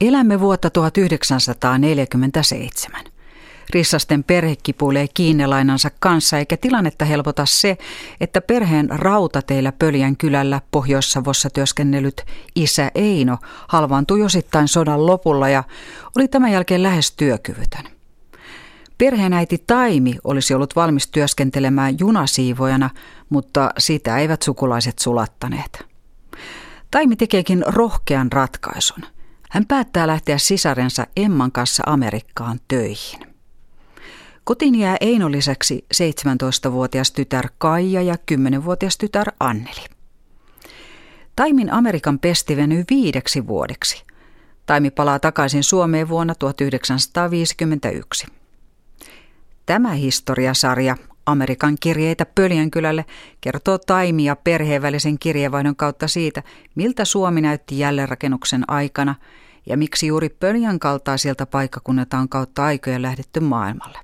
Elämme vuotta 1947. Rissasten perhe kipuilee kiinnelainansa kanssa, eikä tilannetta helpota se, että perheen rautateillä Pöljän kylällä Pohjois-Savossa työskennellyt isä Eino halvaantui osittain sodan lopulla ja oli tämän jälkeen lähes työkyvytön. Perheenäiti Taimi olisi ollut valmis työskentelemään junasiivojana, mutta sitä eivät sukulaiset sulattaneet. Taimi tekeekin rohkean ratkaisun. Hän päättää lähteä sisarensa Emman kanssa Amerikkaan töihin. Kotiin jää Eino lisäksi 17-vuotias tytär Kaija ja 10-vuotias tytär Anneli. Taimin Amerikan pesti venyy viideksi vuodeksi. Taimi palaa takaisin Suomeen vuonna 1951. Tämä historiasarja Amerikan kirjeitä Pöljänkylälle kertoo Taimi ja perheen välisen kirjeenvaihdon kautta siitä, miltä Suomi näytti jälleenrakennuksen aikana ja miksi juuri Pöljän kaltaisilta paikkakunnilta on kautta aikojen lähdetty maailmalle.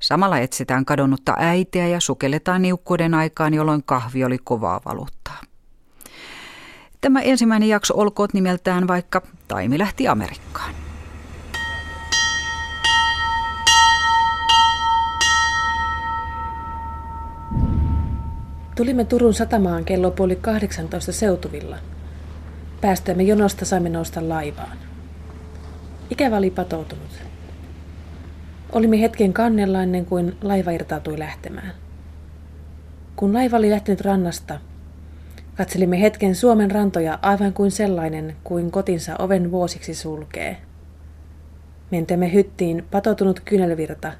Samalla etsitään kadonnutta äitiä ja sukelletaan niukkuuden aikaan, jolloin kahvi oli kovaa valuuttaa. Tämä ensimmäinen jakso olkoot nimeltään vaikka Taimi lähti Amerikkaan. Tulimme Turun satamaan kello puoli 18 seutuvilla. Päästöimme jonosta saimme nousta laivaan. Ikävä oli patoutunut. Olimme hetken kannella ennen kuin laiva irtautui lähtemään. Kun laiva oli lähtenyt rannasta, katselimme hetken Suomen rantoja aivan kuin sellainen, kuin kotinsa oven vuosiksi sulkee. Mentemme hyttiin patoutunut kynelvirta,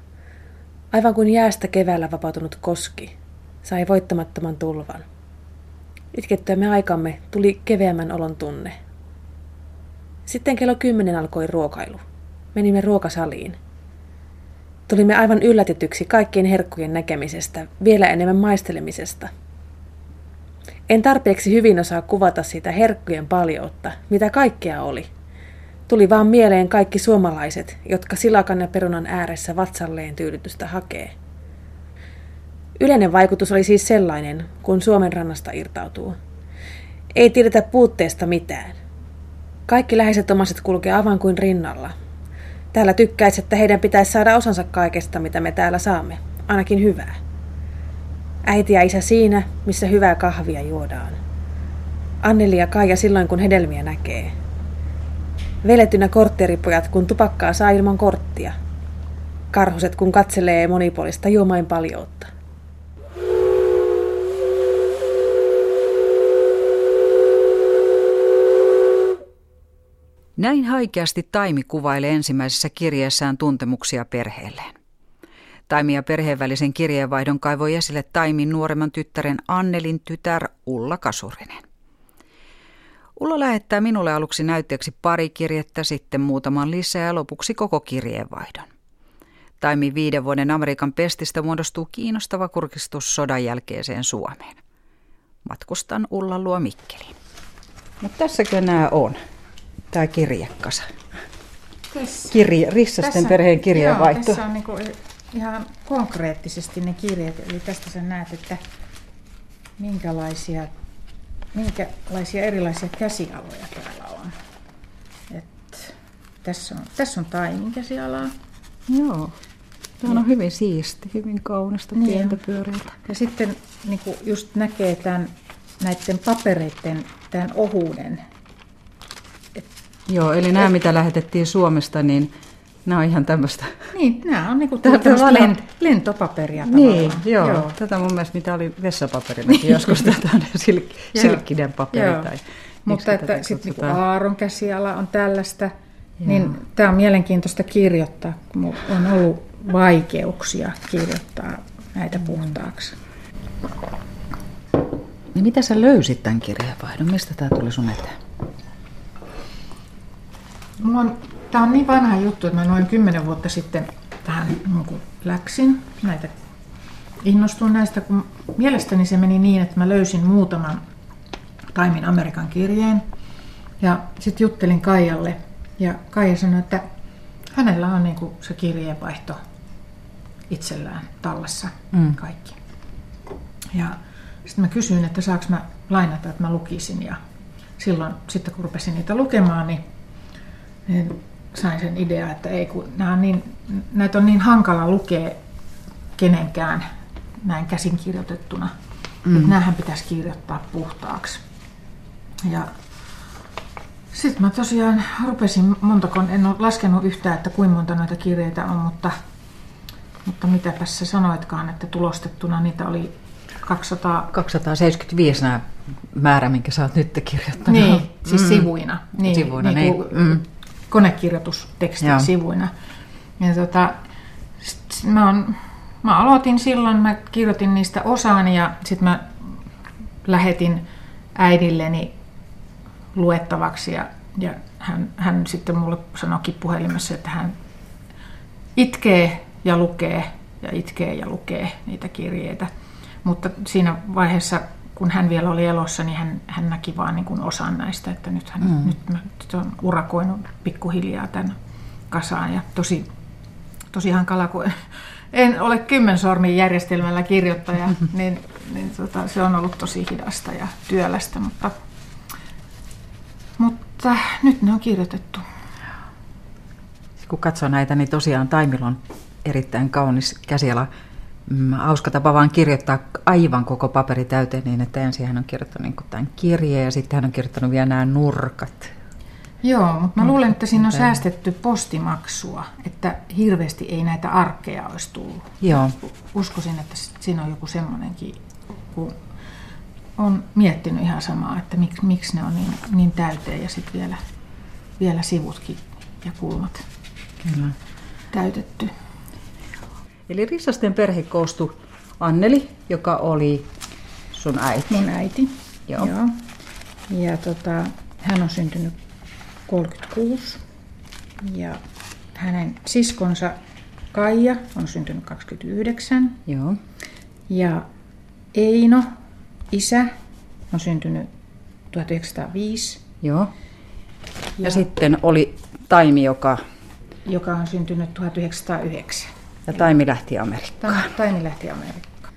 aivan kuin jäästä keväällä vapautunut koski, sai voittamattoman tulvan. Itkettyämme aikamme tuli keveämmän olon tunne. Sitten kello kymmenen alkoi ruokailu. Menimme ruokasaliin – Tulimme aivan yllätetyksi kaikkien herkkujen näkemisestä, vielä enemmän maistelemisesta. En tarpeeksi hyvin osaa kuvata sitä herkkujen paljoutta, mitä kaikkea oli. Tuli vaan mieleen kaikki suomalaiset, jotka silakan ja perunan ääressä vatsalleen tyydytystä hakee. Yleinen vaikutus oli siis sellainen, kun Suomen rannasta irtautuu. Ei tiedetä puutteesta mitään. Kaikki läheiset omaset kulkee aivan kuin rinnalla, Täällä tykkäisi, että heidän pitäisi saada osansa kaikesta, mitä me täällä saamme. Ainakin hyvää. Äiti ja isä siinä, missä hyvää kahvia juodaan. Anneli ja Kaija silloin, kun hedelmiä näkee. Veletynä kortteripojat, kun tupakkaa saa ilman korttia. Karhuset, kun katselee monipuolista juomain paljoutta. Näin haikeasti Taimi kuvailee ensimmäisessä kirjeessään tuntemuksia perheelleen. Taimi ja perheen välisen kirjeenvaihdon kaivoi esille Taimin nuoremman tyttären Annelin tytär Ulla Kasurinen. Ulla lähettää minulle aluksi näytteeksi pari kirjettä, sitten muutaman lisää ja lopuksi koko kirjeenvaihdon. Taimin viiden vuoden Amerikan pestistä muodostuu kiinnostava kurkistus sodan jälkeiseen Suomeen. Matkustan Ulla luo Mikkeliin. Mutta tässäkö nämä on? Tämä kirjekasa? Kirje, Rissasten tässä, perheen kirjeenvaihto. Joo, tässä on niinku ihan konkreettisesti ne kirjeet. Eli tästä sä näet, että minkälaisia, minkälaisia erilaisia käsialoja täällä on. Et tässä on, tässä on taimin käsialaa. Joo. Tämä on hyvin siisti, hyvin kaunista, niin pientä pyöreältä. Ja sitten niin just näkee tämän, näiden papereiden tämän ohuuden Joo, eli nämä, mitä lähetettiin Suomesta, niin nämä on ihan tämmöistä... Niin, nämä on niinku tämmöistä lent, lentopaperia tavallaan. Niin, joo. joo. Tätä mun mielestä, mitä oli vessapaperinakin joskus, tätä on silk, silkkinen paperi. Joo. Tai, Mutta että sitten niinku Aaron käsiala on tällaista, joo. niin tämä on mielenkiintoista kirjoittaa, kun on ollut vaikeuksia kirjoittaa näitä puhtaaksi. Niin mitä sä löysit tämän kirjeenvaihdon? Mistä tämä tuli sun eteen? Mulla on, tää on niin vanha juttu, että mä noin kymmenen vuotta sitten tähän niin läksin näitä innostuin näistä, kun mielestäni se meni niin, että mä löysin muutaman Taimin Amerikan kirjeen ja sitten juttelin Kaijalle ja Kaija sanoi, että hänellä on niin kuin se kirjeenvaihto itsellään tallessa mm. kaikki. Ja sitten mä kysyin, että saaks mä lainata, että mä lukisin ja silloin sitten kun rupesin niitä lukemaan, niin niin sain sen idea, että ei kun nämä on niin, näitä on niin hankala lukea kenenkään näin käsin kirjoitettuna. Mm. Että näähän pitäisi kirjoittaa puhtaaksi. Ja sitten mä tosiaan rupesin montako, en ole laskenut yhtään, että kuinka monta noita kirjeitä on, mutta, mutta mitäpäs sä sanoitkaan, että tulostettuna niitä oli 200... 275 nämä määrä, minkä sä oot nyt kirjoittanut. Niin, siis mm. sivuina. Niin, sivuina, niin. niin. Mm. Konekirjoitusteksti sivuina. Ja tota, mä, on, mä aloitin silloin, mä kirjoitin niistä osaan ja sitten mä lähetin äidilleni luettavaksi ja, ja hän, hän sitten mulle sanoikin puhelimessa, että hän itkee ja lukee ja itkee ja lukee niitä kirjeitä. Mutta siinä vaiheessa, kun hän vielä oli elossa, niin hän, hän näki vain niin kuin osan näistä, että nyt hän mm. nyt mä, on urakoinut pikkuhiljaa tämän kasaan ja tosi, tosi hankala, kun en ole kymmensormin järjestelmällä kirjoittaja, niin, niin tota, se on ollut tosi hidasta ja työlästä, mutta mutta nyt ne on kirjoitettu. Kun katsoo näitä, niin tosiaan Taimilla on erittäin kaunis käsiala. Mm, hauska tapa vaan kirjoittaa aivan koko paperi täyteen niin, että ensin hän on kirjoittanut niin tämän kirjeen ja sitten hän on kirjoittanut vielä nämä nurkat. Joo, mutta mä luulen, että siinä on säästetty postimaksua, että hirveästi ei näitä arkkeja olisi tullut. Joo. Uskoisin, että siinä on joku semmoinenkin, kun on miettinyt ihan samaa, että miksi, miksi ne on niin, niin täyteen ja sitten vielä, vielä sivutkin ja kulmat Kyllä. täytetty. Eli Rissasten perhe koostui Anneli, joka oli sun äiti. Mun äiti, joo. joo. Ja tota, hän on syntynyt 36 ja hänen siskonsa Kaija on syntynyt 29. Joo. Ja Eino isä on syntynyt 1905. Joo. Ja, ja sitten oli Taimi, joka... Joka on syntynyt 1909. Ja Taimi lähti Amerikkaan. Taimi lähti Amerikkaan.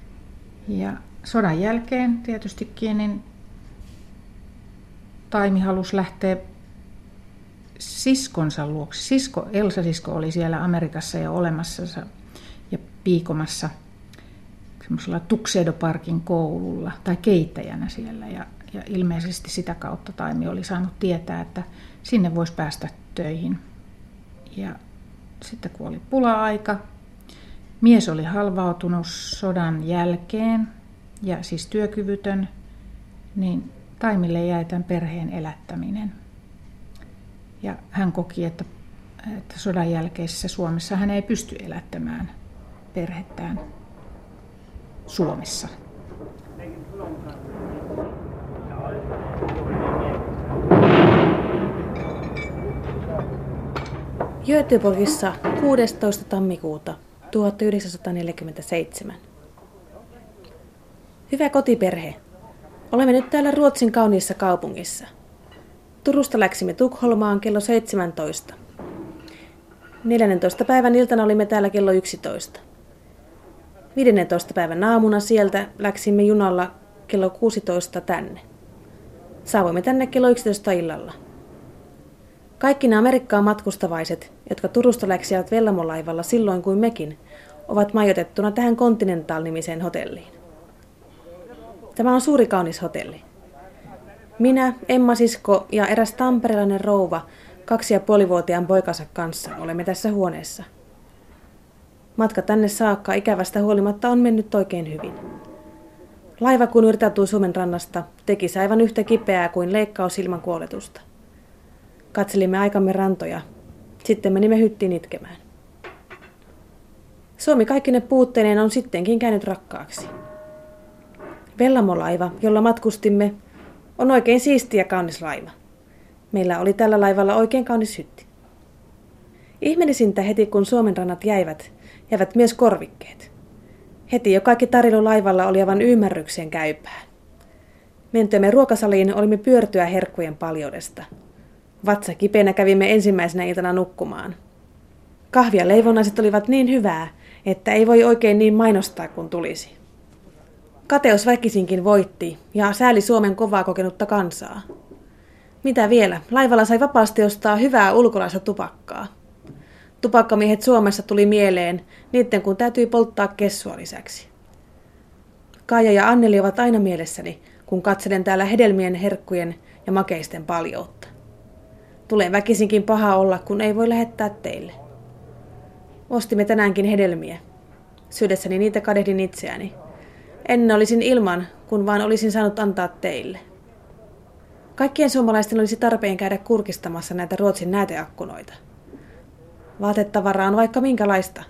Ja sodan jälkeen tietystikin niin Taimi halusi lähteä siskonsa luokse. Sisko, Elsa Sisko oli siellä Amerikassa jo olemassa ja piikomassa – semmoisella Tuxedo Parkin koululla tai keittäjänä siellä ja, ja ilmeisesti sitä kautta Taimi oli saanut tietää, että sinne voisi päästä töihin. Ja sitten kun oli pula-aika, mies oli halvautunut sodan jälkeen ja siis työkyvytön, niin Taimille jäi tämän perheen elättäminen. Ja hän koki, että, että sodan jälkeisessä Suomessa hän ei pysty elättämään perhettään Suomessa. Göteborgissa 16. tammikuuta 1947. Hyvä kotiperhe. Olemme nyt täällä Ruotsin kauniissa kaupungissa. Turusta läksimme Tukholmaan kello 17. 14. päivän iltana olimme täällä kello 11. 15. päivän aamuna sieltä läksimme junalla kello 16 tänne. Saavuimme tänne kello 11 illalla. Kaikki nämä Amerikkaan matkustavaiset, jotka Turusta läksivät Vellamolaivalla silloin kuin mekin, ovat majoitettuna tähän Continental-nimiseen hotelliin. Tämä on suuri kaunis hotelli. Minä, Emma Sisko ja eräs tamperelainen rouva kaksi ja puolivuotiaan poikansa kanssa olemme tässä huoneessa – Matka tänne saakka ikävästä huolimatta on mennyt oikein hyvin. Laiva kun irtautui Suomen rannasta, teki aivan yhtä kipeää kuin leikkaus ilman kuoletusta. Katselimme aikamme rantoja, sitten menimme hyttiin itkemään. Suomi kaikkine puutteineen on sittenkin käynyt rakkaaksi. Vellamolaiva, jolla matkustimme, on oikein siisti ja kaunis laiva. Meillä oli tällä laivalla oikein kaunis hytti. Ihmeellisintä heti kun Suomen rannat jäivät, jäivät myös korvikkeet. Heti jo kaikki tarilu laivalla oli aivan ymmärrykseen käypää. Mentyämme ruokasaliin olimme pyörtyä herkkujen paljoudesta. Vatsa kipeänä kävimme ensimmäisenä iltana nukkumaan. Kahvia leivonnaiset olivat niin hyvää, että ei voi oikein niin mainostaa kuin tulisi. Kateus väkisinkin voitti ja sääli Suomen kovaa kokenutta kansaa. Mitä vielä? Laivalla sai vapaasti ostaa hyvää ulkolaista tupakkaa. Tupakkamiehet Suomessa tuli mieleen, niiden kun täytyi polttaa kessua lisäksi. Kaija ja Anneli ovat aina mielessäni, kun katselen täällä hedelmien, herkkujen ja makeisten paljoutta. Tulee väkisinkin paha olla, kun ei voi lähettää teille. Ostimme tänäänkin hedelmiä. Syydessäni niitä kadehdin itseäni. Ennen olisin ilman, kun vaan olisin saanut antaa teille. Kaikkien suomalaisten olisi tarpeen käydä kurkistamassa näitä Ruotsin näyteakkunoita. Vaatetavaraa on vaikka minkälaista.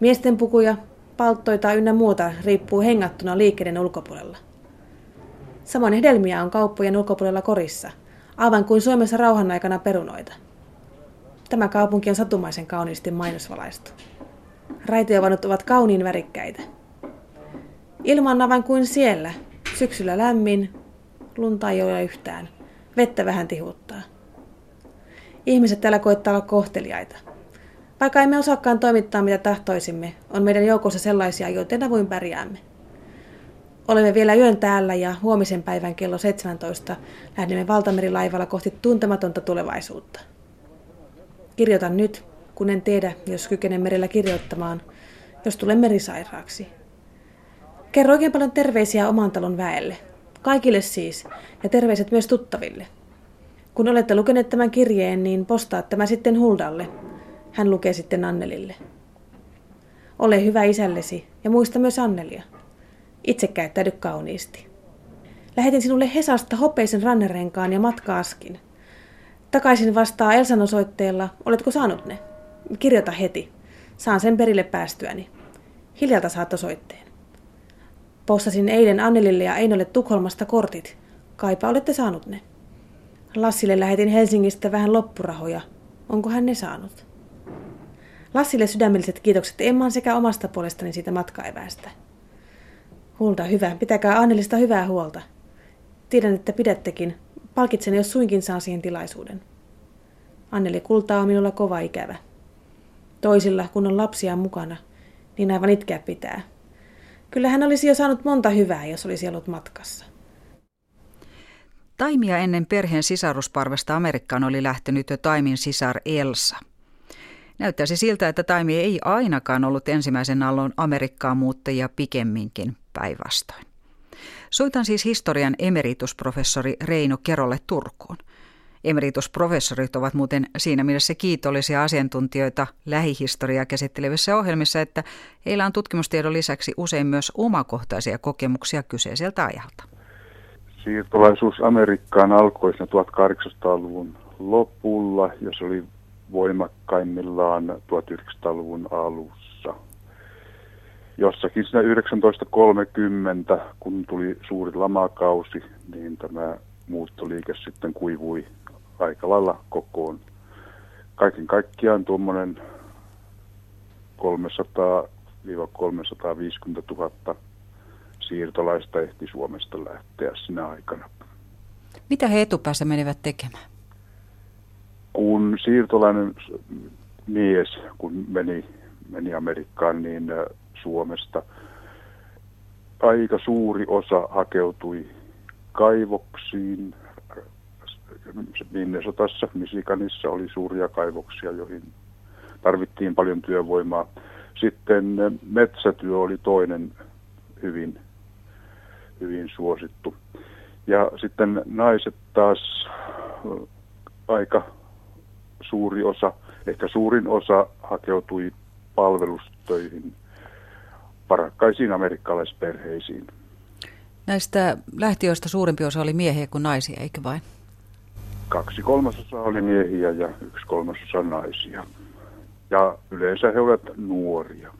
Miesten pukuja, palttoita ynnä muuta riippuu hengattuna liikkeiden ulkopuolella. Samoin hedelmiä on kauppojen ulkopuolella korissa, aivan kuin Suomessa rauhan aikana perunoita. Tämä kaupunki on satumaisen kauniisti mainosvalaistu. Raitiovanut ovat kauniin värikkäitä. Ilma on kuin siellä. Syksyllä lämmin, lunta ei ole yhtään. Vettä vähän tihuttaa. Ihmiset täällä koittaa olla kohteliaita. Vaikka emme osaakaan toimittaa mitä tahtoisimme, on meidän joukossa sellaisia, joiden avuin pärjäämme. Olemme vielä yön täällä ja huomisen päivän kello 17 lähdemme valtamerilaivalla kohti tuntematonta tulevaisuutta. Kirjoitan nyt, kun en tiedä, jos kykenen merellä kirjoittamaan, jos tulen merisairaaksi. Kerro oikein paljon terveisiä oman talon väelle. Kaikille siis, ja terveiset myös tuttaville. Kun olette lukeneet tämän kirjeen, niin postaa tämä sitten Huldalle. Hän lukee sitten Annelille. Ole hyvä isällesi ja muista myös Annelia. Itse käyttäydy kauniisti. Lähetin sinulle Hesasta hopeisen rannerenkaan ja matkaaskin. Takaisin vastaa Elsan osoitteella. Oletko saanut ne? Kirjoita heti. Saan sen perille päästyäni. Hiljalta saat osoitteen. Postasin eilen Annelille ja Einolle Tukholmasta kortit. Kaipa olette saanut ne. Lassille lähetin Helsingistä vähän loppurahoja. Onko hän ne saanut? Lassille sydämelliset kiitokset Emman sekä omasta puolestani siitä matkaevästä. Hulda, hyvä. Pitäkää Annelista hyvää huolta. Tiedän, että pidättekin. Palkitsen, jos suinkin saan siihen tilaisuuden. Anneli kultaa on minulla kova ikävä. Toisilla, kun on lapsia mukana, niin aivan itkeä pitää. Kyllä hän olisi jo saanut monta hyvää, jos olisi ollut matkassa. Taimia ennen perheen sisarusparvesta Amerikkaan oli lähtenyt jo Taimin sisar Elsa. Näyttäisi siltä, että Taimi ei ainakaan ollut ensimmäisen aallon Amerikkaan muuttajia pikemminkin päinvastoin. Soitan siis historian emeritusprofessori Reino Kerolle Turkuun. Emeritusprofessorit ovat muuten siinä mielessä kiitollisia asiantuntijoita lähihistoriaa käsittelevissä ohjelmissa, että heillä on tutkimustiedon lisäksi usein myös omakohtaisia kokemuksia kyseiseltä ajalta. Siirtolaisuus Amerikkaan alkoi 1800-luvun lopulla ja se oli voimakkaimmillaan 1900-luvun alussa. Jossakin siinä 1930, kun tuli suuri lamakausi, niin tämä muuttoliike sitten kuivui aika lailla kokoon. Kaiken kaikkiaan tuommoinen 300-350 000 siirtolaista ehti Suomesta lähteä sinä aikana. Mitä he etupäässä menivät tekemään? Kun siirtolainen mies, kun meni, meni Amerikkaan, niin Suomesta aika suuri osa hakeutui kaivoksiin, Minnesotassa, Michiganissa oli suuria kaivoksia, joihin tarvittiin paljon työvoimaa. Sitten metsätyö oli toinen hyvin, hyvin suosittu. Ja sitten naiset taas aika suuri osa, ehkä suurin osa hakeutui palvelustöihin parakkaisiin amerikkalaisperheisiin. Näistä lähtiöistä suurempi osa oli miehiä kuin naisia, eikö vain? kaksi kolmasosaa oli miehiä ja yksi kolmasosa naisia. Ja yleensä he olivat nuoria.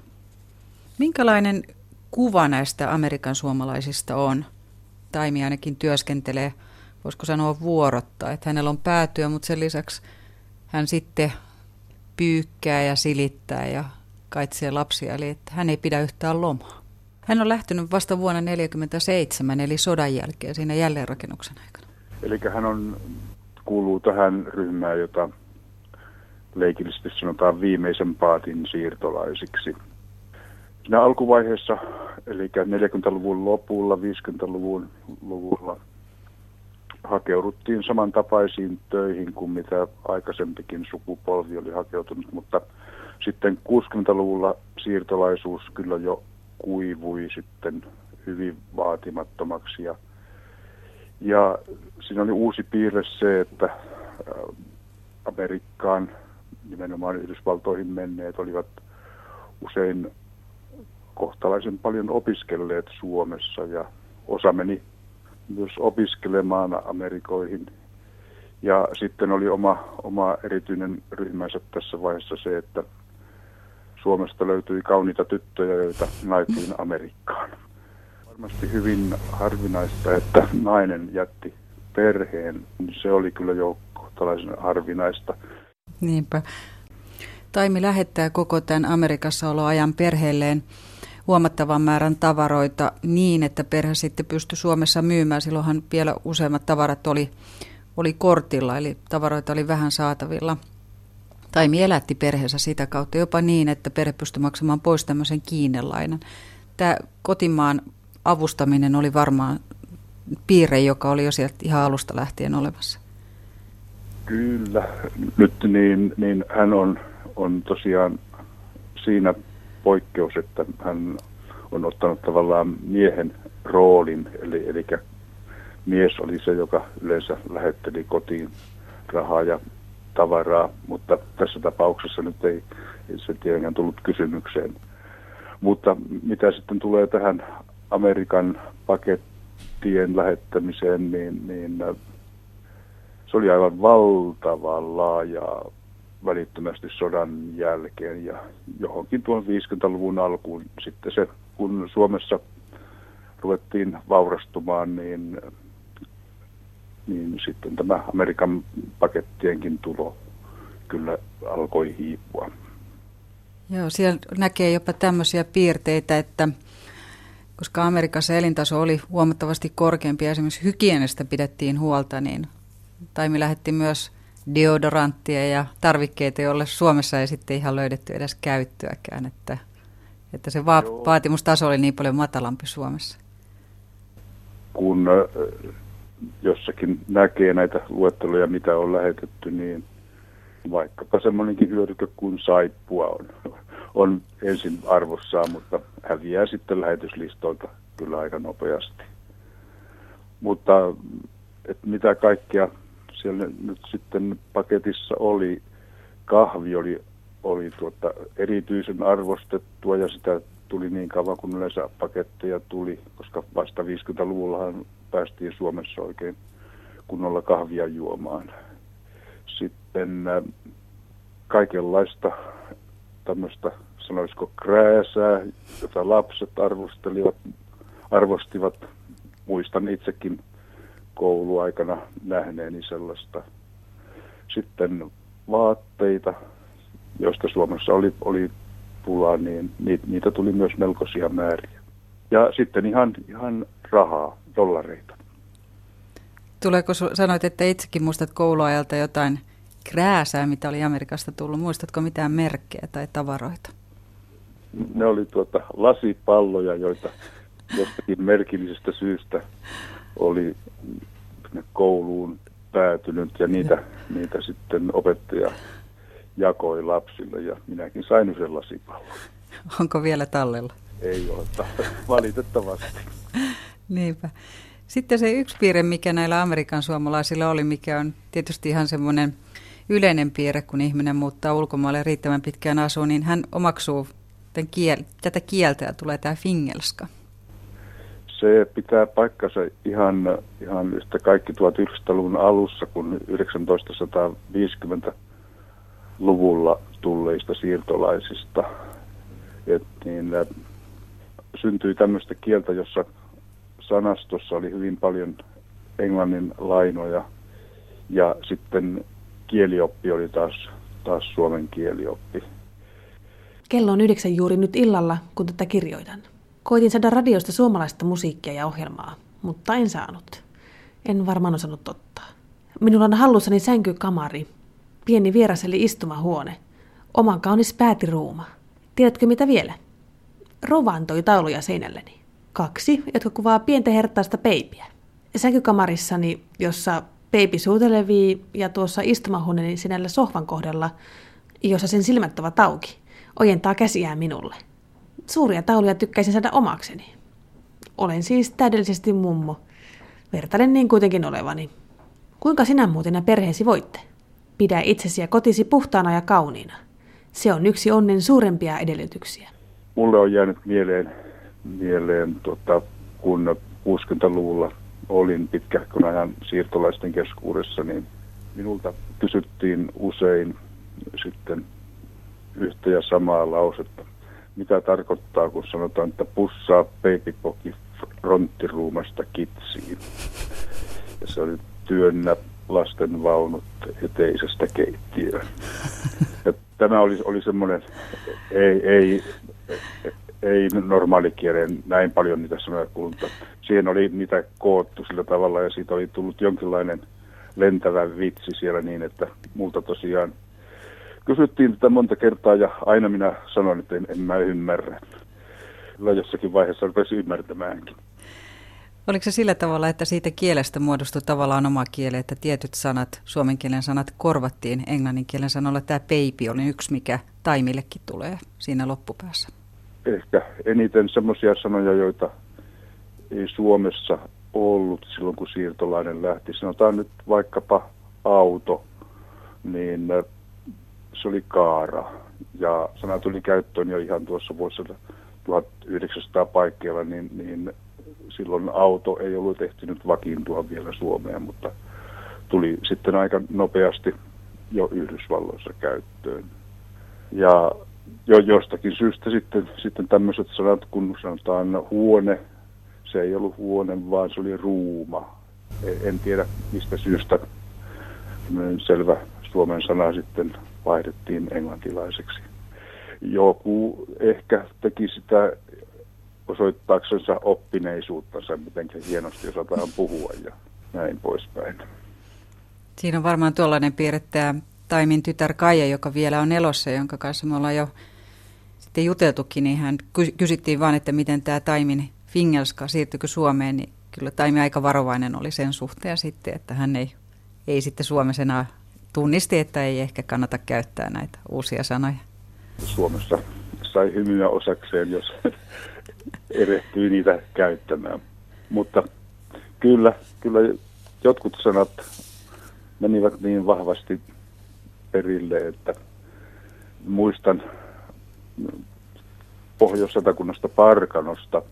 Minkälainen kuva näistä Amerikan suomalaisista on? Taimi ainakin työskentelee, voisiko sanoa vuorotta, että hänellä on päätyö, mutta sen lisäksi hän sitten pyykkää ja silittää ja kaitsee lapsia, eli että hän ei pidä yhtään lomaa. Hän on lähtenyt vasta vuonna 1947, eli sodan jälkeen, siinä jälleenrakennuksen aikana. Eli hän on kuuluu tähän ryhmään, jota leikillisesti sanotaan viimeisen paatin siirtolaisiksi. Siinä alkuvaiheessa, eli 40-luvun lopulla, 50-luvun luvulla, hakeuduttiin samantapaisiin töihin kuin mitä aikaisempikin sukupolvi oli hakeutunut, mutta sitten 60-luvulla siirtolaisuus kyllä jo kuivui sitten hyvin vaatimattomaksi ja, ja siinä oli uusi piirre se, että Amerikkaan, nimenomaan Yhdysvaltoihin menneet olivat usein kohtalaisen paljon opiskelleet Suomessa ja osa meni myös opiskelemaan Amerikoihin. Ja sitten oli oma, oma erityinen ryhmänsä tässä vaiheessa se, että Suomesta löytyi kauniita tyttöjä, joita naitiin Amerikkaan. Varmasti hyvin harvinaista, että nainen jätti perheen, niin se oli kyllä jo kohtalaisen harvinaista. Niinpä. Taimi lähettää koko tämän Amerikassa oloajan perheelleen huomattavan määrän tavaroita niin, että perhe sitten pystyi Suomessa myymään. Silloinhan vielä useimmat tavarat oli, oli kortilla, eli tavaroita oli vähän saatavilla. Taimi elätti perheensä sitä kautta jopa niin, että perhe pystyi maksamaan pois tämmöisen kiinnelainan. Tämä kotimaan avustaminen oli varmaan piirre, joka oli jo sieltä ihan alusta lähtien olemassa. Kyllä. Nyt niin, niin hän on, on tosiaan siinä poikkeus, että hän on ottanut tavallaan miehen roolin, eli, eli mies oli se, joka yleensä lähetteli kotiin rahaa ja tavaraa, mutta tässä tapauksessa nyt ei, se tietenkään tullut kysymykseen. Mutta mitä sitten tulee tähän Amerikan pakettien lähettämiseen, niin, niin äh, se oli aivan valtavan laaja välittömästi sodan jälkeen ja johonkin tuon 50-luvun alkuun sitten se, kun Suomessa ruvettiin vaurastumaan, niin, niin sitten tämä Amerikan pakettienkin tulo kyllä alkoi hiipua. Joo, siellä näkee jopa tämmöisiä piirteitä, että koska Amerikassa elintaso oli huomattavasti korkeampi esimerkiksi hygienistä pidettiin huolta, niin Taimi lähetti myös deodoranttia ja tarvikkeita, joille Suomessa ei sitten ihan löydetty edes käyttöäkään, että, että se va- vaatimustaso oli niin paljon matalampi Suomessa. Kun jossakin näkee näitä luetteloja, mitä on lähetetty, niin vaikkapa semmoinenkin hyödyke kuin saippua on, on ensin arvossaan, mutta häviää sitten lähetyslistoilta kyllä aika nopeasti. Mutta että mitä kaikkea siellä nyt sitten paketissa oli, kahvi oli, oli tuota erityisen arvostettua ja sitä tuli niin kauan kuin yleensä paketteja tuli, koska vasta 50-luvullahan päästiin Suomessa oikein kunnolla kahvia juomaan. Sitten äh, kaikenlaista tämmöistä, sanoisiko krääsää, jota lapset arvostelivat, arvostivat. Muistan itsekin kouluaikana nähneeni sellaista. Sitten vaatteita, joista Suomessa oli, oli pulaa, niin niitä tuli myös melkoisia määriä. Ja sitten ihan, ihan rahaa, dollareita. Tuleeko, sanoit, että itsekin muistat kouluajalta jotain krääsää, mitä oli Amerikasta tullut. Muistatko mitään merkkejä tai tavaroita? Ne oli tuota lasipalloja, joita jostakin merkillisestä syystä oli kouluun päätynyt ja niitä, niitä sitten opettaja jakoi lapsille ja minäkin sain yhden lasipallon. Onko vielä tallella? Ei ole, valitettavasti. Niinpä. Sitten se yksi piirre, mikä näillä Amerikan suomalaisilla oli, mikä on tietysti ihan semmoinen yleinen piirre, kun ihminen muuttaa ulkomaille riittävän pitkään asuu, niin hän omaksuu tämän kiel- tätä kieltä ja tulee tämä fingelska. Se pitää paikkansa ihan, ihan yhtä kaikki 1900-luvun alussa, kun 1950-luvulla tulleista siirtolaisista. Et niin, äh, syntyi tämmöistä kieltä, jossa sanastossa oli hyvin paljon englannin lainoja ja sitten kielioppi oli taas, taas suomen kielioppi. Kello on yhdeksän juuri nyt illalla, kun tätä kirjoitan. Koitin saada radiosta suomalaista musiikkia ja ohjelmaa, mutta en saanut. En varmaan osannut totta. Minulla on hallussani sänkykamari, pieni vieras eli istumahuone, oman kaunis päätiruuma. Tiedätkö mitä vielä? Rova antoi tauluja seinälleni. Kaksi, jotka kuvaa pientä herttaista peipiä. sänkykamarissani, jossa peipi suutelevii ja tuossa istumahuoneeni sinällä sohvan kohdalla, jossa sen silmät ovat auki, ojentaa käsiään minulle. Suuria tauluja tykkäisin saada omakseni. Olen siis täydellisesti mummo. Vertailen niin kuitenkin olevani. Kuinka sinä muuten ja perheesi voitte? Pidä itsesi ja kotisi puhtaana ja kauniina. Se on yksi onnen suurempia edellytyksiä. Mulle on jäänyt mieleen, mieleen tota, kun 60-luvulla olin pitkähkön ajan siirtolaisten keskuudessa, niin minulta kysyttiin usein sitten yhtä ja samaa lausetta. Mitä tarkoittaa, kun sanotaan, että pussaa peipipoki fronttiruumasta kitsiin. Ja se oli työnnä lasten vaunut eteisestä keittiöön. Ja tämä oli, oli semmoinen, ei, ei, ei normaalikieleen näin paljon niitä sanoja kuulta. Siihen oli niitä koottu sillä tavalla ja siitä oli tullut jonkinlainen lentävä vitsi siellä niin, että multa tosiaan kysyttiin tätä monta kertaa ja aina minä sanoin, että en, en mä ymmärrä. Kyllä jossakin vaiheessa rupesi ymmärtämäänkin. Oliko se sillä tavalla, että siitä kielestä muodostui tavallaan oma kieli, että tietyt sanat, suomen kielen sanat korvattiin englannin kielen sanoilla. Tämä peipi oli yksi, mikä taimillekin tulee siinä loppupäässä. Ehkä eniten semmoisia sanoja, joita ei Suomessa ollut silloin, kun siirtolainen lähti. Sanotaan nyt vaikkapa auto, niin se oli kaara. Ja sana tuli käyttöön jo ihan tuossa vuosina 1900 paikkeilla, niin, niin silloin auto ei ollut ehtinyt vakiintua vielä Suomeen, mutta tuli sitten aika nopeasti jo Yhdysvalloissa käyttöön. Ja jo jostakin syystä sitten, sitten tämmöiset sanat, kun sanotaan huone, se ei ollut huone, vaan se oli ruuma. E, en tiedä mistä syystä selvä suomen sana sitten vaihdettiin englantilaiseksi. Joku ehkä teki sitä osoittaaksensa oppineisuuttansa, miten hienosti osataan puhua ja näin poispäin. Siinä on varmaan tuollainen piirre tämä Taimin tytär Kaija, joka vielä on elossa, jonka kanssa me ollaan jo sitten juteltukin, niin hän kysyttiin vaan, että miten tämä Taimin Fingelska siirtyykö Suomeen, niin kyllä Taimi aika varovainen oli sen suhteen sitten, että hän ei, ei sitten Suomessa enää tunnisti, että ei ehkä kannata käyttää näitä uusia sanoja. Suomessa sai hymyä osakseen, jos erehtyy niitä käyttämään. Mutta kyllä, kyllä jotkut sanat menivät niin vahvasti perille, että muistan Pohjois-Satakunnasta Parkanosta,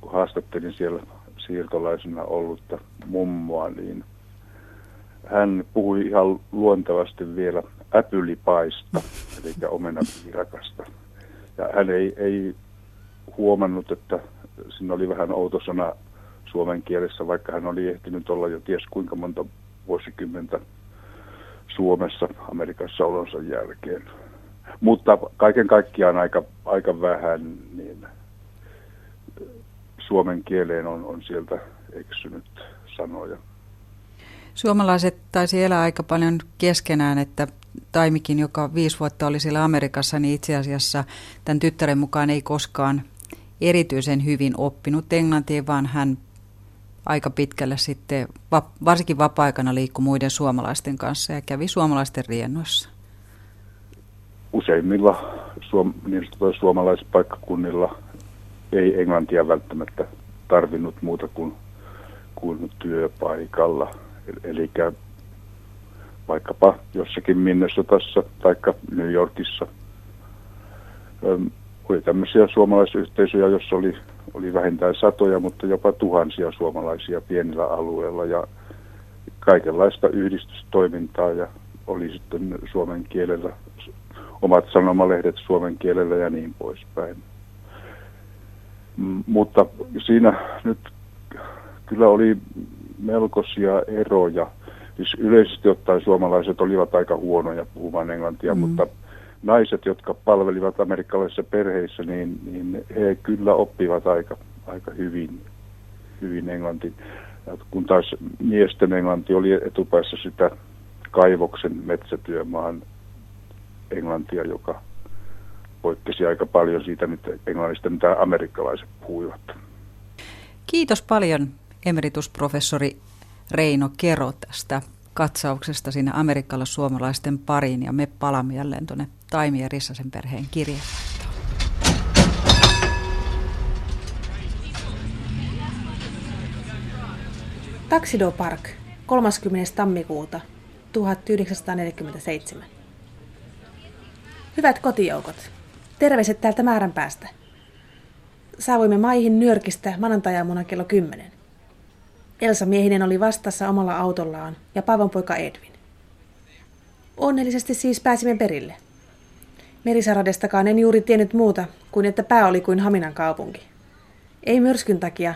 kun haastattelin siellä siirtolaisena ollutta mummoa, niin hän puhui ihan luontevasti vielä äpylipaista, eli omenapiirakasta. Ja hän ei, ei huomannut, että siinä oli vähän outo sana suomen kielessä, vaikka hän oli ehtinyt olla jo ties kuinka monta vuosikymmentä Suomessa Amerikassa olonsa jälkeen. Mutta kaiken kaikkiaan aika, aika vähän niin suomen kieleen on, on sieltä eksynyt sanoja. Suomalaiset taisi elää aika paljon keskenään, että Taimikin, joka viisi vuotta oli siellä Amerikassa, niin itse asiassa tämän tyttären mukaan ei koskaan erityisen hyvin oppinut englantia, vaan hän aika pitkälle sitten, varsinkin vapaa-aikana liikkui muiden suomalaisten kanssa ja kävi suomalaisten riennoissa. Useimmilla suom- niin suomalaispaikkakunnilla ei englantia välttämättä tarvinnut muuta kuin, kuin työpaikalla. Eli vaikkapa jossakin Minnesotassa tai New Yorkissa oli tämmöisiä suomalaisyhteisöjä, jossa oli, oli vähintään satoja, mutta jopa tuhansia suomalaisia pienillä alueilla ja kaikenlaista yhdistystoimintaa ja oli sitten suomen kielellä omat sanomalehdet suomen kielellä ja niin poispäin. Mutta siinä nyt kyllä oli melkoisia eroja. Siis yleisesti ottaen suomalaiset olivat aika huonoja puhumaan englantia, mm. mutta naiset, jotka palvelivat amerikkalaisissa perheissä, niin, niin he kyllä oppivat aika, aika hyvin, hyvin englanti. Kun taas miesten englanti oli etupäässä sitä kaivoksen metsätyömaan englantia, joka poikkesi aika paljon siitä nyt englannista, mitä amerikkalaiset puhuivat. Kiitos paljon emeritusprofessori Reino Kero tästä katsauksesta sinne amerikkalais-suomalaisten pariin ja me palaamme jälleen tuonne Taimi ja Rissasen perheen kirjeenvaihtoon. Taxido Park, 30. tammikuuta 1947. Hyvät kotijoukot, terveiset täältä määrän päästä. Saavuimme maihin Nyrkistä maanantajaamuna kello 10. Elsa Miehinen oli vastassa omalla autollaan ja Paavon poika Edvin. Onnellisesti siis pääsimme perille. Merisaradestakaan en juuri tiennyt muuta kuin että pää oli kuin Haminan kaupunki. Ei myrskyn takia,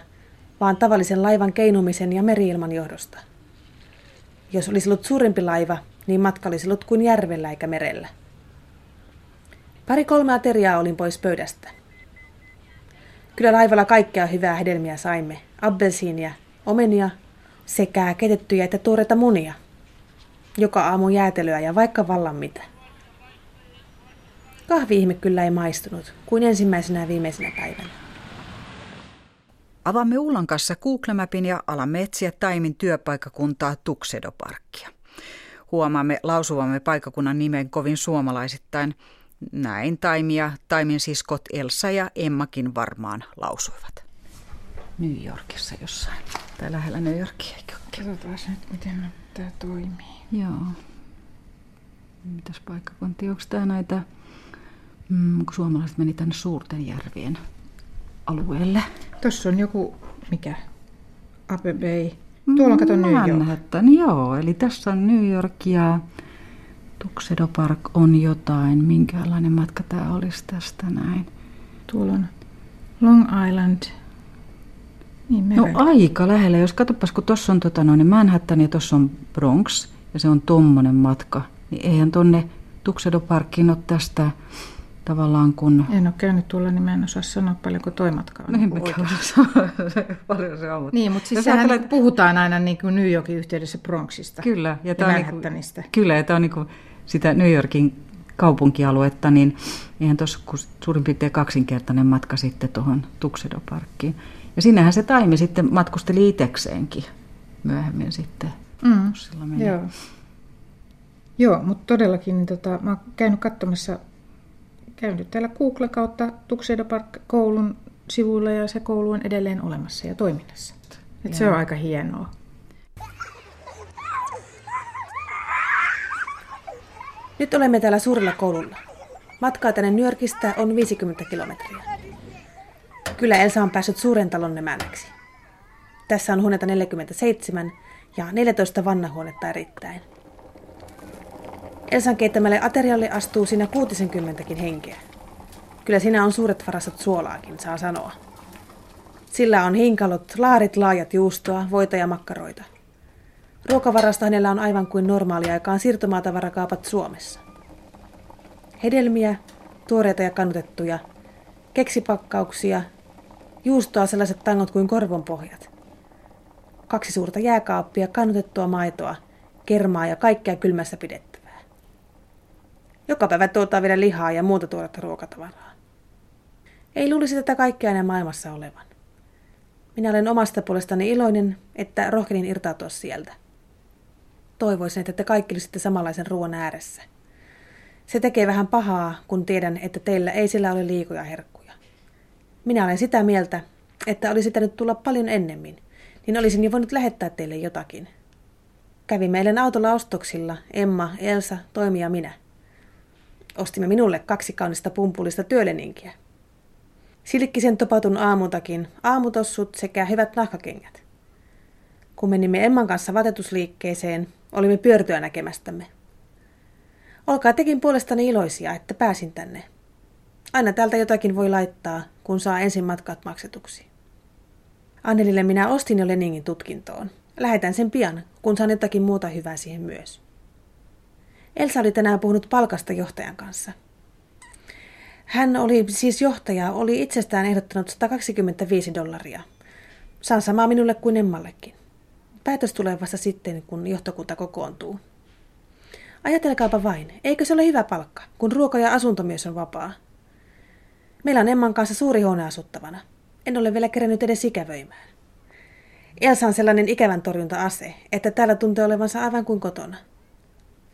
vaan tavallisen laivan keinumisen ja meriilman johdosta. Jos olisi ollut suurempi laiva, niin matka olisi ollut kuin järvellä eikä merellä. Pari kolme ateriaa olin pois pöydästä. Kyllä laivalla kaikkea hyvää hedelmiä saimme. Appelsiinia, omenia sekä ketettyjä että tuoreita munia. Joka aamu jäätelyä ja vaikka vallan mitä. Kahvi-ihme kyllä ei maistunut, kuin ensimmäisenä ja viimeisenä päivänä. Avaamme Ullan kanssa Google Mapin ja alamme etsiä Taimin työpaikakuntaa Tuksedoparkkia. Huomaamme lausuvamme paikakunnan nimen kovin suomalaisittain. Näin Taimia, Taimin siskot Elsa ja Emmakin varmaan lausuivat. New Yorkissa jossain. Tai lähellä New Yorkia, eikö Katsotaan nyt, miten tämä toimii. Joo. Mitäs paikkakuntia? Onko tämä näitä, mm, kun suomalaiset meni tänne suurten järvien alueelle? Tuossa on joku, mikä? Ape Bay. Tuolla on kato New York. Manhattan, joo. Eli tässä on New York ja Tuxedo Park on jotain. Minkälainen matka tämä olisi tästä näin? Tuolla on Long Island. Niin, No aika lähellä. Jos katsopas, kun tuossa on tota, noin Manhattan ja tuossa on Bronx ja se on tommonen matka, niin eihän tonne Tuxedo Parkkiin ole tästä tavallaan kun... En ole käynyt tuolla, niin mä en osaa sanoa paljonko toi matka on. No en niin kuin mäkään paljon se on. mutta- Niin, mutta siis sehän ajattelet- niin puhutaan aina niin kuin New Yorkin yhteydessä Bronxista. Kyllä, ja, Ja tää on Manhattanista. Niinku, kyllä, ja tämä on niinku sitä New Yorkin kaupunkialuetta, niin eihän tuossa kuin suurin piirtein kaksinkertainen matka sitten tuohon Tuxedo Parkkiin. Ja sinnehän se Taimi sitten matkusteli itsekseenkin myöhemmin sitten. Mm. Joo. Joo, mutta todellakin niin tota, mä oon käynyt katsomassa, käynyt täällä Google kautta Tuxedo Park koulun sivuilla ja se koulu on edelleen olemassa ja toiminnassa. Et se on aika hienoa. Nyt olemme täällä suurella koululla. Matkaa tänne New Yorkista on 50 kilometriä. Kyllä Elsa on päässyt suuren talon emännäksi. Tässä on huoneita 47 ja 14 vannahuonetta erittäin. Elsan keittämälle aterialle astuu siinä 60 henkeä. Kyllä siinä on suuret varastot suolaakin, saa sanoa. Sillä on hinkalot, laarit laajat juustoa, voita ja makkaroita. Ruokavarasta hänellä on aivan kuin normaaliaikaan siirtomaatavarakaupat Suomessa. Hedelmiä, tuoreita ja kannutettuja, keksipakkauksia, juustoa sellaiset tangot kuin korvonpohjat. Kaksi suurta jääkaappia, kannutettua maitoa, kermaa ja kaikkea kylmässä pidettävää. Joka päivä tuotaan vielä lihaa ja muuta tuoretta ruokatavaraa. Ei luulisi tätä kaikkea enää maailmassa olevan. Minä olen omasta puolestani iloinen, että rohkenin irtautua sieltä. Toivoisin, että te kaikki olisitte samanlaisen ruoan ääressä. Se tekee vähän pahaa, kun tiedän, että teillä ei sillä ole liikoja herkkuja. Minä olen sitä mieltä, että olisi pitänyt tulla paljon ennemmin, niin olisin jo voinut lähettää teille jotakin. Kävimme eilen autolla ostoksilla, Emma, Elsa, Toimi ja minä. Ostimme minulle kaksi kaunista pumpulista työleninkiä. Silkkisen topatun aamutakin, aamutossut sekä hyvät nahkakengät. Kun menimme Emman kanssa vatetusliikkeeseen, olimme pyörtyä näkemästämme. Olkaa tekin puolestani iloisia, että pääsin tänne. Aina täältä jotakin voi laittaa, kun saa ensin matkat maksetuksi. Annelille minä ostin jo Leningin tutkintoon. Lähetän sen pian, kun saan jotakin muuta hyvää siihen myös. Elsa oli tänään puhunut palkasta johtajan kanssa. Hän oli siis johtaja, oli itsestään ehdottanut 125 dollaria. Saan samaa minulle kuin Emmallekin. Päätös tulee vasta sitten, kun johtokunta kokoontuu. Ajatelkaapa vain, eikö se ole hyvä palkka, kun ruoka- ja asunto myös on vapaa? Meillä on Emman kanssa suuri huone asuttavana. En ole vielä kerännyt edes ikävöimään. Elsa on sellainen ikävän torjunta-ase, että täällä tuntee olevansa aivan kuin kotona.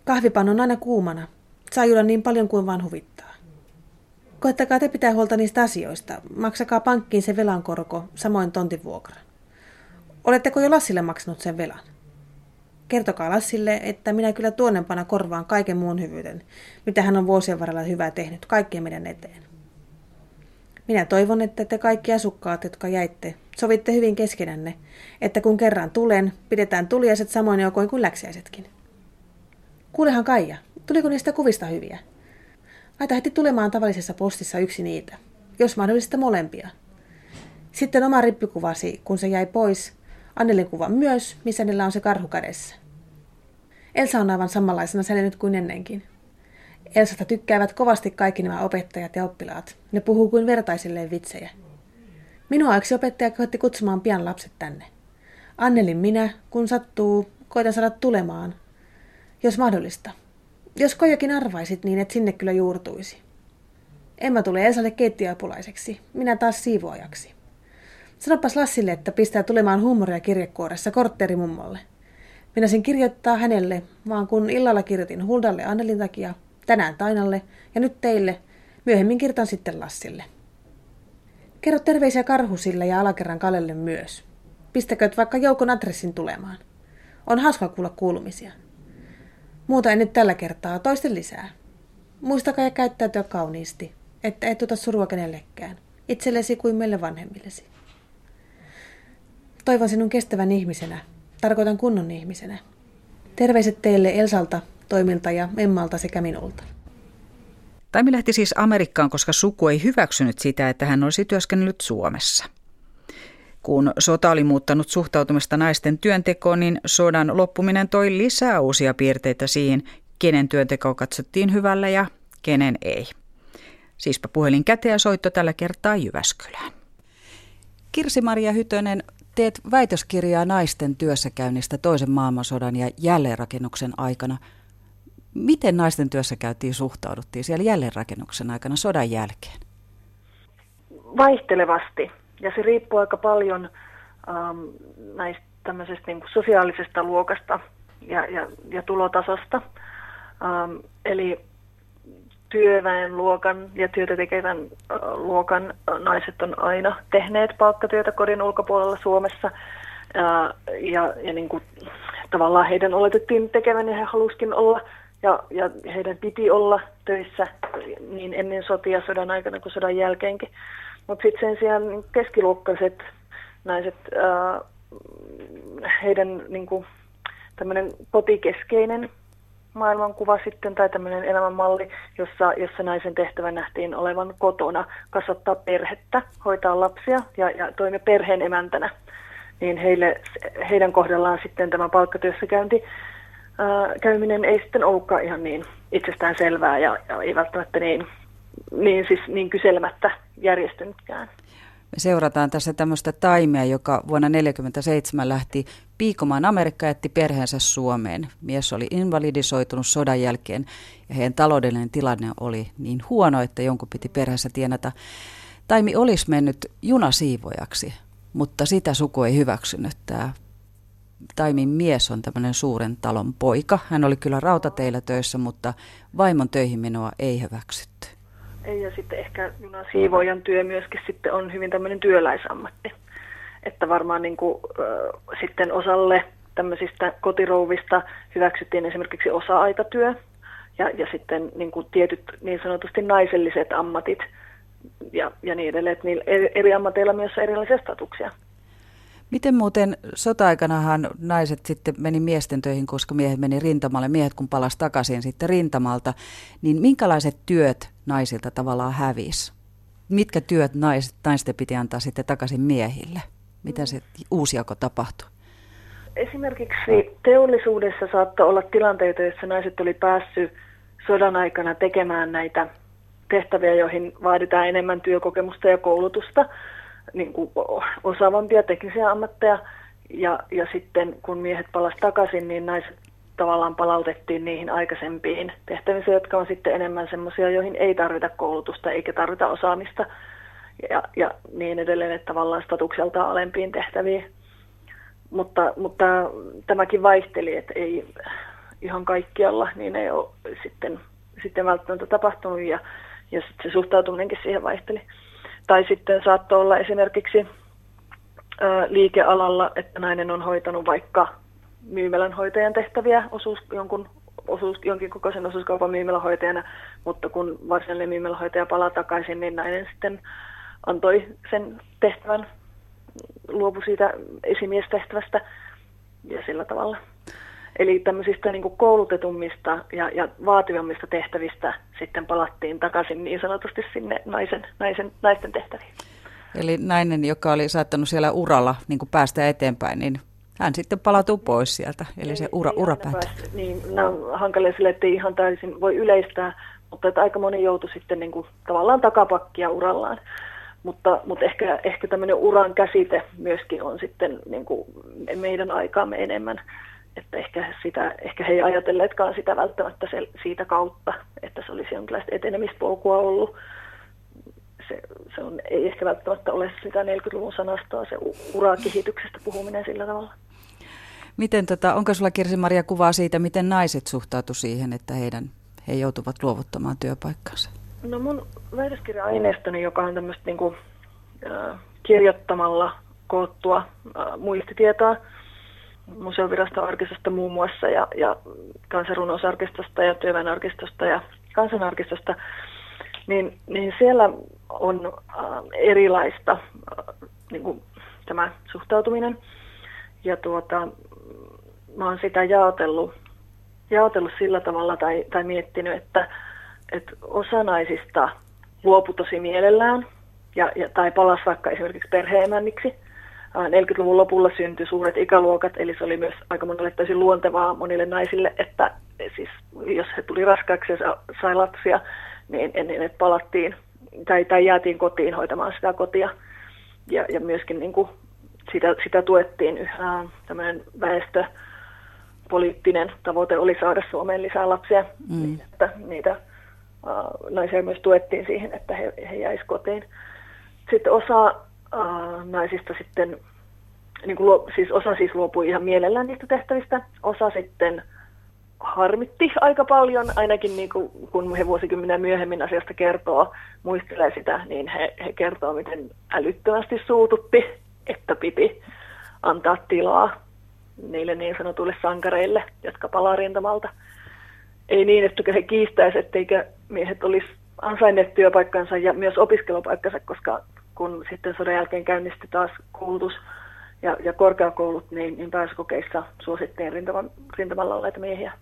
Kahvipan on aina kuumana. Saa juoda niin paljon kuin vaan huvittaa. Koettakaa te pitää huolta niistä asioista. Maksakaa pankkiin se velan korko, samoin tontin vuokra. Oletteko jo Lassille maksanut sen velan? Kertokaa Lassille, että minä kyllä tuonnempana korvaan kaiken muun hyvyyden, mitä hän on vuosien varrella hyvää tehnyt kaikkien meidän eteen. Minä toivon, että te kaikki asukkaat, jotka jäitte, sovitte hyvin keskenänne, että kun kerran tulen, pidetään tuliaiset samoin joukoin kuin läksiäisetkin. Kuulehan Kaija, tuliko niistä kuvista hyviä? Laita heti tulemaan tavallisessa postissa yksi niitä, jos mahdollista molempia. Sitten oma rippikuvasi, kun se jäi pois, Annelin kuva myös, missä niillä on se karhu kädessä. Elsa on aivan samanlaisena säilynyt kuin ennenkin. Elsasta tykkäävät kovasti kaikki nämä opettajat ja oppilaat. Ne puhuu kuin vertaisilleen vitsejä. Minua yksi opettaja kehotti kutsumaan pian lapset tänne. Annelin minä, kun sattuu, koitan saada tulemaan. Jos mahdollista. Jos kojakin arvaisit niin, että sinne kyllä juurtuisi. Emma tulee Elsalle keittiöapulaiseksi, minä taas siivoajaksi. Sanopas Lassille, että pistää tulemaan huumoria kirjekuoressa kortteerimummolle. Minä sen kirjoittaa hänelle, vaan kun illalla kirjoitin Huldalle Annelin takia, tänään Tainalle ja nyt teille, myöhemmin kirjoitan sitten Lassille. Kerro terveisiä Karhusille ja alakerran Kalelle myös. Pistäkööt vaikka joukon adressin tulemaan. On hauska kuulla kuulumisia. Muuta en nyt tällä kertaa, toisten lisää. Muistakaa ja käyttäytyä kauniisti, että et tuota surua kenellekään, itsellesi kuin meille vanhemmillesi. Toivon sinun kestävän ihmisenä, tarkoitan kunnon ihmisenä. Terveiset teille Elsalta, Toimilta ja Emmalta sekä minulta. Taimi lähti siis Amerikkaan, koska suku ei hyväksynyt sitä, että hän olisi työskennellyt Suomessa. Kun sota oli muuttanut suhtautumista naisten työntekoon, niin sodan loppuminen toi lisää uusia piirteitä siihen, kenen työnteko katsottiin hyvällä ja kenen ei. Siispä puhelin käteen ja soitto tällä kertaa Jyväskylään. Kirsi-Maria Hytönen, teet väitöskirjaa naisten työssäkäynnistä toisen maailmansodan ja jälleenrakennuksen aikana. Miten naisten työssäkäyntiin suhtauduttiin siellä jälleenrakennuksen aikana sodan jälkeen? Vaihtelevasti. Ja se riippuu aika paljon ähm, näistä tämmöisestä niin sosiaalisesta luokasta ja, ja, ja tulotasosta. Ähm, eli työväenluokan ja työtä tekevän luokan naiset on aina tehneet palkkatyötä kodin ulkopuolella Suomessa. Ja, ja, ja niin kuin, tavallaan heidän oletettiin tekevän ja he halusikin olla ja, ja heidän piti olla töissä niin ennen sotia sodan aikana kuin sodan jälkeenkin. Mutta sitten sen sijaan keskiluokkaiset naiset, ää, heidän niin kuin, tämmöinen kotikeskeinen maailmankuva sitten tai tämmöinen elämänmalli, jossa, jossa naisen tehtävä nähtiin olevan kotona, kasvattaa perhettä, hoitaa lapsia ja, ja toimia perheen emäntänä. Niin heille, heidän kohdallaan sitten tämä palkkatyössä käynti, ää, käyminen ei sitten ollutkaan ihan niin itsestään selvää ja, ja ei välttämättä niin, niin, siis niin kyselemättä järjestynytkään. Me seurataan tässä tämmöistä taimea, joka vuonna 1947 lähti piikomaan Amerikka jätti perheensä Suomeen. Mies oli invalidisoitunut sodan jälkeen ja heidän taloudellinen tilanne oli niin huono, että jonkun piti perheensä tienata. Taimi olisi mennyt junasiivojaksi, mutta sitä suku ei hyväksynyt. Tämä Taimin mies on tämmöinen suuren talon poika. Hän oli kyllä rautateillä töissä, mutta vaimon töihin menoa ei hyväksytty. Ei, ja sitten ehkä siivoajan työ myöskin sitten on hyvin tämmöinen työläisammatti. Että varmaan niin kuin, äh, sitten osalle tämmöisistä kotirouvista hyväksyttiin esimerkiksi osa-aikatyö ja, ja sitten niin kuin tietyt niin sanotusti naiselliset ammatit ja, ja niin edelleen. Että eri ammateilla myös erilaisia statuksia. Miten muuten sota-aikanahan naiset sitten meni miesten töihin, koska miehet meni rintamalle, miehet kun palasi takaisin sitten rintamalta, niin minkälaiset työt naisilta tavallaan hävisi? Mitkä työt naiset, naisten piti antaa sitten takaisin miehille? Mitä se uusijako tapahtui? Esimerkiksi teollisuudessa saattoi olla tilanteita, joissa naiset oli päässyt sodan aikana tekemään näitä tehtäviä, joihin vaaditaan enemmän työkokemusta ja koulutusta niin kuin osaavampia teknisiä ammatteja. Ja, ja sitten kun miehet palasivat takaisin, niin naiset tavallaan palautettiin niihin aikaisempiin tehtäviin, jotka on sitten enemmän semmoisia, joihin ei tarvita koulutusta eikä tarvita osaamista ja, ja niin edelleen, että tavallaan statukseltaan alempiin tehtäviin. mutta, mutta tämäkin vaihteli, että ei ihan kaikkialla, niin ei ole sitten, sitten välttämättä tapahtunut ja, ja sit se suhtautuminenkin siihen vaihteli. Tai sitten saattoi olla esimerkiksi liikealalla, että nainen on hoitanut vaikka myymälän hoitajan tehtäviä osuus, jonkun osuus, jonkin kokoisen osuuskaupan myymälähoitajana, mutta kun varsinainen myymälähoitaja palaa takaisin, niin nainen sitten antoi sen tehtävän, luopu siitä esimiestehtävästä ja sillä tavalla. Eli tämmöisistä niin kuin koulutetummista ja, ja vaativammista tehtävistä sitten palattiin takaisin niin sanotusti sinne naisen, naisen, naisten tehtäviin. Eli nainen, joka oli saattanut siellä uralla niin kuin päästä eteenpäin, niin hän sitten palautuu pois sieltä, eli ei, se ura, ura päättyy. Niin, nämä on hankalia sille, että ei ihan täysin voi yleistää, mutta että aika moni joutui sitten niin kuin, tavallaan takapakkia urallaan. Mutta, mutta ehkä, ehkä tämmöinen uran käsite myöskin on sitten niin kuin meidän aikaamme enemmän. Että ehkä, sitä, ehkä he ei ajatelleetkaan sitä välttämättä se, siitä kautta, että se olisi jonkinlaista etenemispolkua ollut. Se, se on, ei ehkä välttämättä ole sitä 40-luvun sanastoa, se urakehityksestä puhuminen sillä tavalla. Miten tota, onko sulla Kirsi-Maria kuvaa siitä, miten naiset suhtautuivat siihen, että heidän, he joutuvat luovuttamaan työpaikkansa? No mun väitöskirja-aineistoni, joka on tämmöistä niin kuin, äh, kirjoittamalla koottua äh, muistitietoa museoviraston arkistosta muun muassa ja, ja kansanrunousarkistosta ja työväenarkistosta ja kansanarkistosta, niin, niin siellä on äh, erilaista äh, niin kuin tämä suhtautuminen. Ja tuota, mä oon sitä jaotellut, jaotellut sillä tavalla tai, tai miettinyt, että, että osa naisista luopui tosi mielellään ja, ja, tai palasi vaikka esimerkiksi perheemänniksi. 40-luvun lopulla syntyi suuret ikäluokat, eli se oli myös aika monelle täysin luontevaa monille naisille, että siis jos he tuli raskaaksi ja sai lapsia, niin ennen että palattiin tai, tai jäätiin kotiin hoitamaan sitä kotia. Ja, ja myöskin niin kuin sitä, sitä tuettiin yhä tämmöinen väestö, poliittinen tavoite oli saada Suomeen lisää lapsia, mm. niin että niitä uh, naisia myös tuettiin siihen, että he, he jäisivät kotiin. Sitten osa uh, naisista sitten, niin kuin siis osa siis luopui ihan mielellään niistä tehtävistä, osa sitten harmitti aika paljon, ainakin niin kuin, kun he vuosikymmenen myöhemmin asiasta kertoo, muistelee sitä, niin he, he kertoo, miten älyttömästi suututti, että piti antaa tilaa niille niin sanotuille sankareille, jotka palaa rintamalta. Ei niin, että he kiistäisivät, etteikö miehet olisi ansainneet työpaikkansa ja myös opiskelupaikkansa, koska kun sitten sodan jälkeen käynnistyi taas koulutus ja, ja korkeakoulut, niin, niin pääsykokeissa suosittiin rintaman, rintamalla olleita miehiä.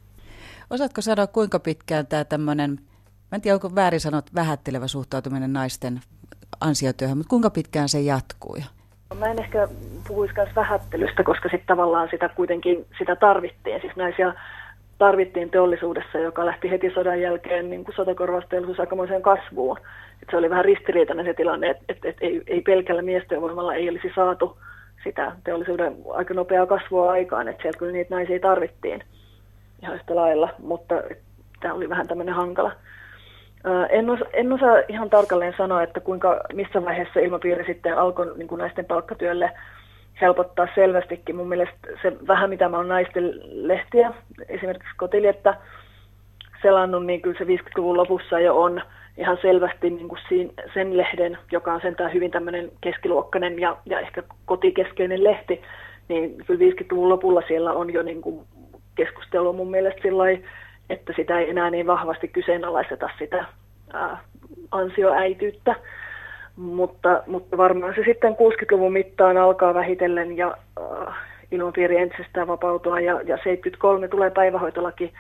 Osaatko sanoa, kuinka pitkään tämä tämmöinen, mä en tiedä onko väärin sanot, vähättelevä suhtautuminen naisten ansiotyöhön, mutta kuinka pitkään se jatkuu? Mä en ehkä puhuisi myös vähättelystä, koska sitten tavallaan sitä kuitenkin sitä tarvittiin. Siis naisia tarvittiin teollisuudessa, joka lähti heti sodan jälkeen niin kuin sotakorvausteollisuus aikamoiseen kasvuun. Et se oli vähän ristiriitainen se tilanne, että et, et ei, ei pelkällä miestyövoimalla ei olisi saatu sitä teollisuuden aika nopeaa kasvua aikaan, että sieltä kyllä niitä naisia tarvittiin ihan yhtä lailla, mutta tämä oli vähän tämmöinen hankala. En, osa, en osaa ihan tarkalleen sanoa, että kuinka, missä vaiheessa ilmapiiri sitten alkoi niin kuin naisten palkkatyölle helpottaa selvästikin. Mun mielestä se vähän, mitä mä oon naisten lehtiä, esimerkiksi Kotiliettä selannut, niin kyllä se 50-luvun lopussa jo on ihan selvästi niin kuin sen lehden, joka on sentään hyvin tämmöinen keskiluokkainen ja, ja ehkä kotikeskeinen lehti, niin kyllä 50-luvun lopulla siellä on jo niin kuin keskustelua mun mielestä sillä että sitä ei enää niin vahvasti kyseenalaisteta sitä ää, ansioäityyttä. Mutta, mutta varmaan se sitten 60-luvun mittaan alkaa vähitellen ja äh, ilmapiiri entisestään vapautua ja, ja 73 tulee päivähoitolaki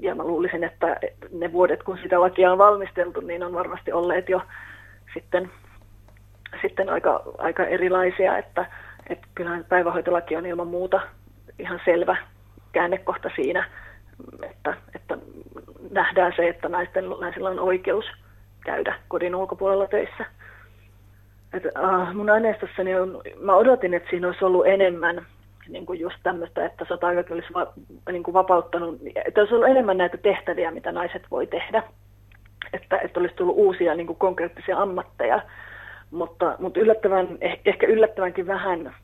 ja mä luulisin, että ne vuodet kun sitä lakia on valmisteltu, niin on varmasti olleet jo sitten, sitten aika, aika erilaisia, että, että kyllähän päivähoitolaki on ilman muuta ihan selvä käännekohta siinä, että, että nähdään se, että naisten, naisilla on oikeus käydä kodin ulkopuolella töissä. Et, uh, mun aineistossani on, mä odotin, että siinä olisi ollut enemmän niin kuin just tämmöistä, että sota olisi va, niin kuin vapauttanut, että olisi ollut enemmän näitä tehtäviä, mitä naiset voi tehdä. Että, että olisi tullut uusia niin kuin konkreettisia ammatteja, mutta, mutta yllättävän, eh, ehkä yllättävänkin vähän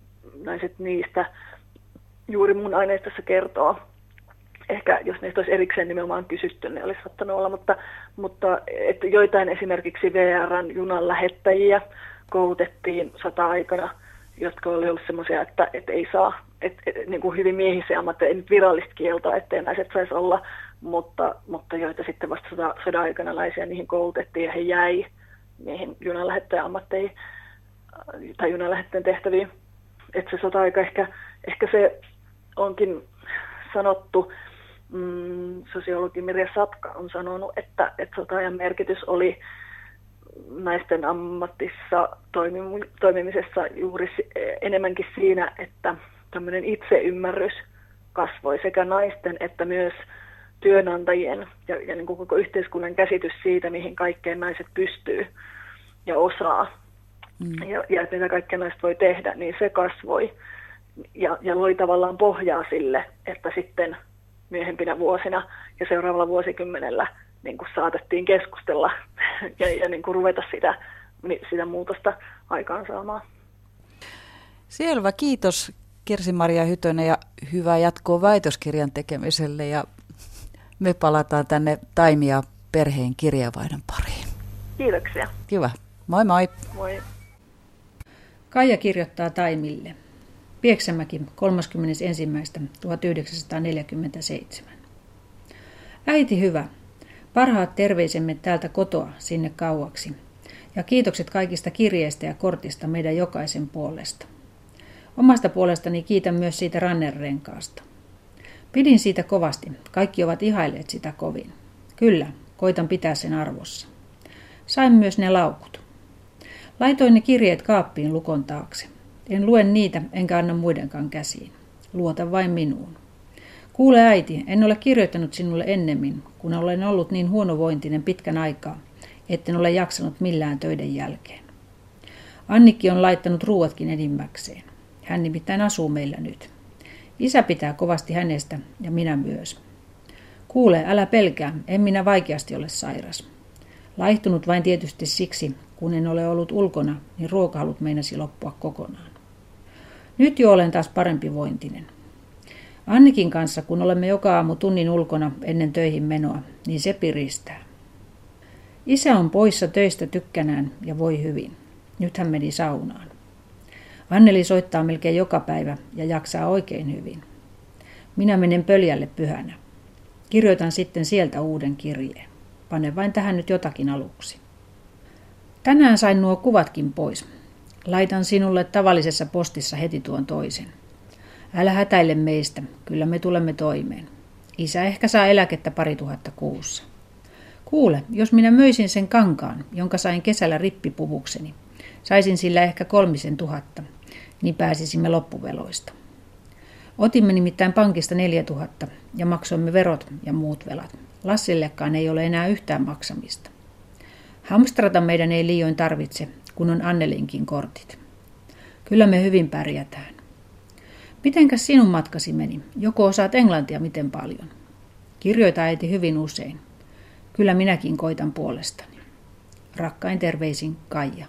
naiset niistä juuri mun aineistossa kertoo. Ehkä jos niistä olisi erikseen nimenomaan kysytty, ne olisi saattanut olla, mutta, mutta että joitain esimerkiksi VRn junan lähettäjiä koulutettiin sota-aikana, jotka oli ollut semmoisia, että, että ei saa, että, että niin kuin hyvin miehisiä ammatteja, ei nyt virallista kieltoa, ettei naiset saisi olla, mutta, mutta joita sitten vasta sodan, sodan aikana naisia niihin koulutettiin ja he jäi niihin junanlähettäjän ammatteihin tai junanlähettäjän tehtäviin. Että se sota-aika ehkä, ehkä se onkin sanottu, mm, sosiologi Mirja Satka on sanonut, että, että sota-ajan merkitys oli naisten ammatissa toimimisessa juuri enemmänkin siinä, että tämmöinen itseymmärrys kasvoi sekä naisten että myös työnantajien ja, ja niin kuin koko yhteiskunnan käsitys siitä, mihin kaikkeen naiset pystyy ja osaa mm. ja, ja mitä kaikkea naiset voi tehdä, niin se kasvoi ja, ja loi tavallaan pohjaa sille, että sitten myöhempinä vuosina ja seuraavalla vuosikymmenellä niin kuin saatettiin keskustella ja, ja niin kuin ruveta sitä, sitä muutosta aikaansaamaan. Selvä, kiitos Kirsi-Maria Hytönen ja hyvää jatkoa väitöskirjan tekemiselle ja me palataan tänne Taimia perheen kirjavaihdon pariin. Kiitoksia. Kiva. Moi moi. Moi. Kaija kirjoittaa Taimille. Pieksämäki 31.1947. Äiti hyvä, parhaat terveisemme täältä kotoa sinne kauaksi. Ja kiitokset kaikista kirjeistä ja kortista meidän jokaisen puolesta. Omasta puolestani kiitän myös siitä rannerenkaasta. Pidin siitä kovasti. Kaikki ovat ihailleet sitä kovin. Kyllä, koitan pitää sen arvossa. Sain myös ne laukut. Laitoin ne kirjeet kaappiin lukon taakse. En lue niitä, enkä anna muidenkaan käsiin. Luota vain minuun. Kuule äiti, en ole kirjoittanut sinulle ennemmin, kun olen ollut niin huonovointinen pitkän aikaa, etten ole jaksanut millään töiden jälkeen. Annikki on laittanut ruuatkin enimmäkseen. Hän nimittäin asuu meillä nyt. Isä pitää kovasti hänestä ja minä myös. Kuule, älä pelkää, en minä vaikeasti ole sairas. Laihtunut vain tietysti siksi, kun en ole ollut ulkona, niin ruokahalut meinasi loppua kokonaan. Nyt jo olen taas parempi vointinen. Annikin kanssa, kun olemme joka aamu tunnin ulkona ennen töihin menoa, niin se piristää. Isä on poissa töistä tykkänään ja voi hyvin. Nyt hän meni saunaan. Anneli soittaa melkein joka päivä ja jaksaa oikein hyvin. Minä menen pöljälle pyhänä. Kirjoitan sitten sieltä uuden kirjeen. Pane vain tähän nyt jotakin aluksi. Tänään sain nuo kuvatkin pois. Laitan sinulle tavallisessa postissa heti tuon toisen. Älä hätäile meistä, kyllä me tulemme toimeen. Isä ehkä saa eläkettä pari tuhatta kuussa. Kuule, jos minä möisin sen kankaan, jonka sain kesällä rippipuvukseni, saisin sillä ehkä kolmisen tuhatta, niin pääsisimme loppuveloista. Otimme nimittäin pankista 4000 ja maksoimme verot ja muut velat. Lassillekaan ei ole enää yhtään maksamista. Hamstrata meidän ei liioin tarvitse, kun on Annelinkin kortit. Kyllä me hyvin pärjätään. Mitenkäs sinun matkasi meni? Joko osaat englantia miten paljon? Kirjoita äiti hyvin usein. Kyllä minäkin koitan puolestani. Rakkain terveisin Kaija.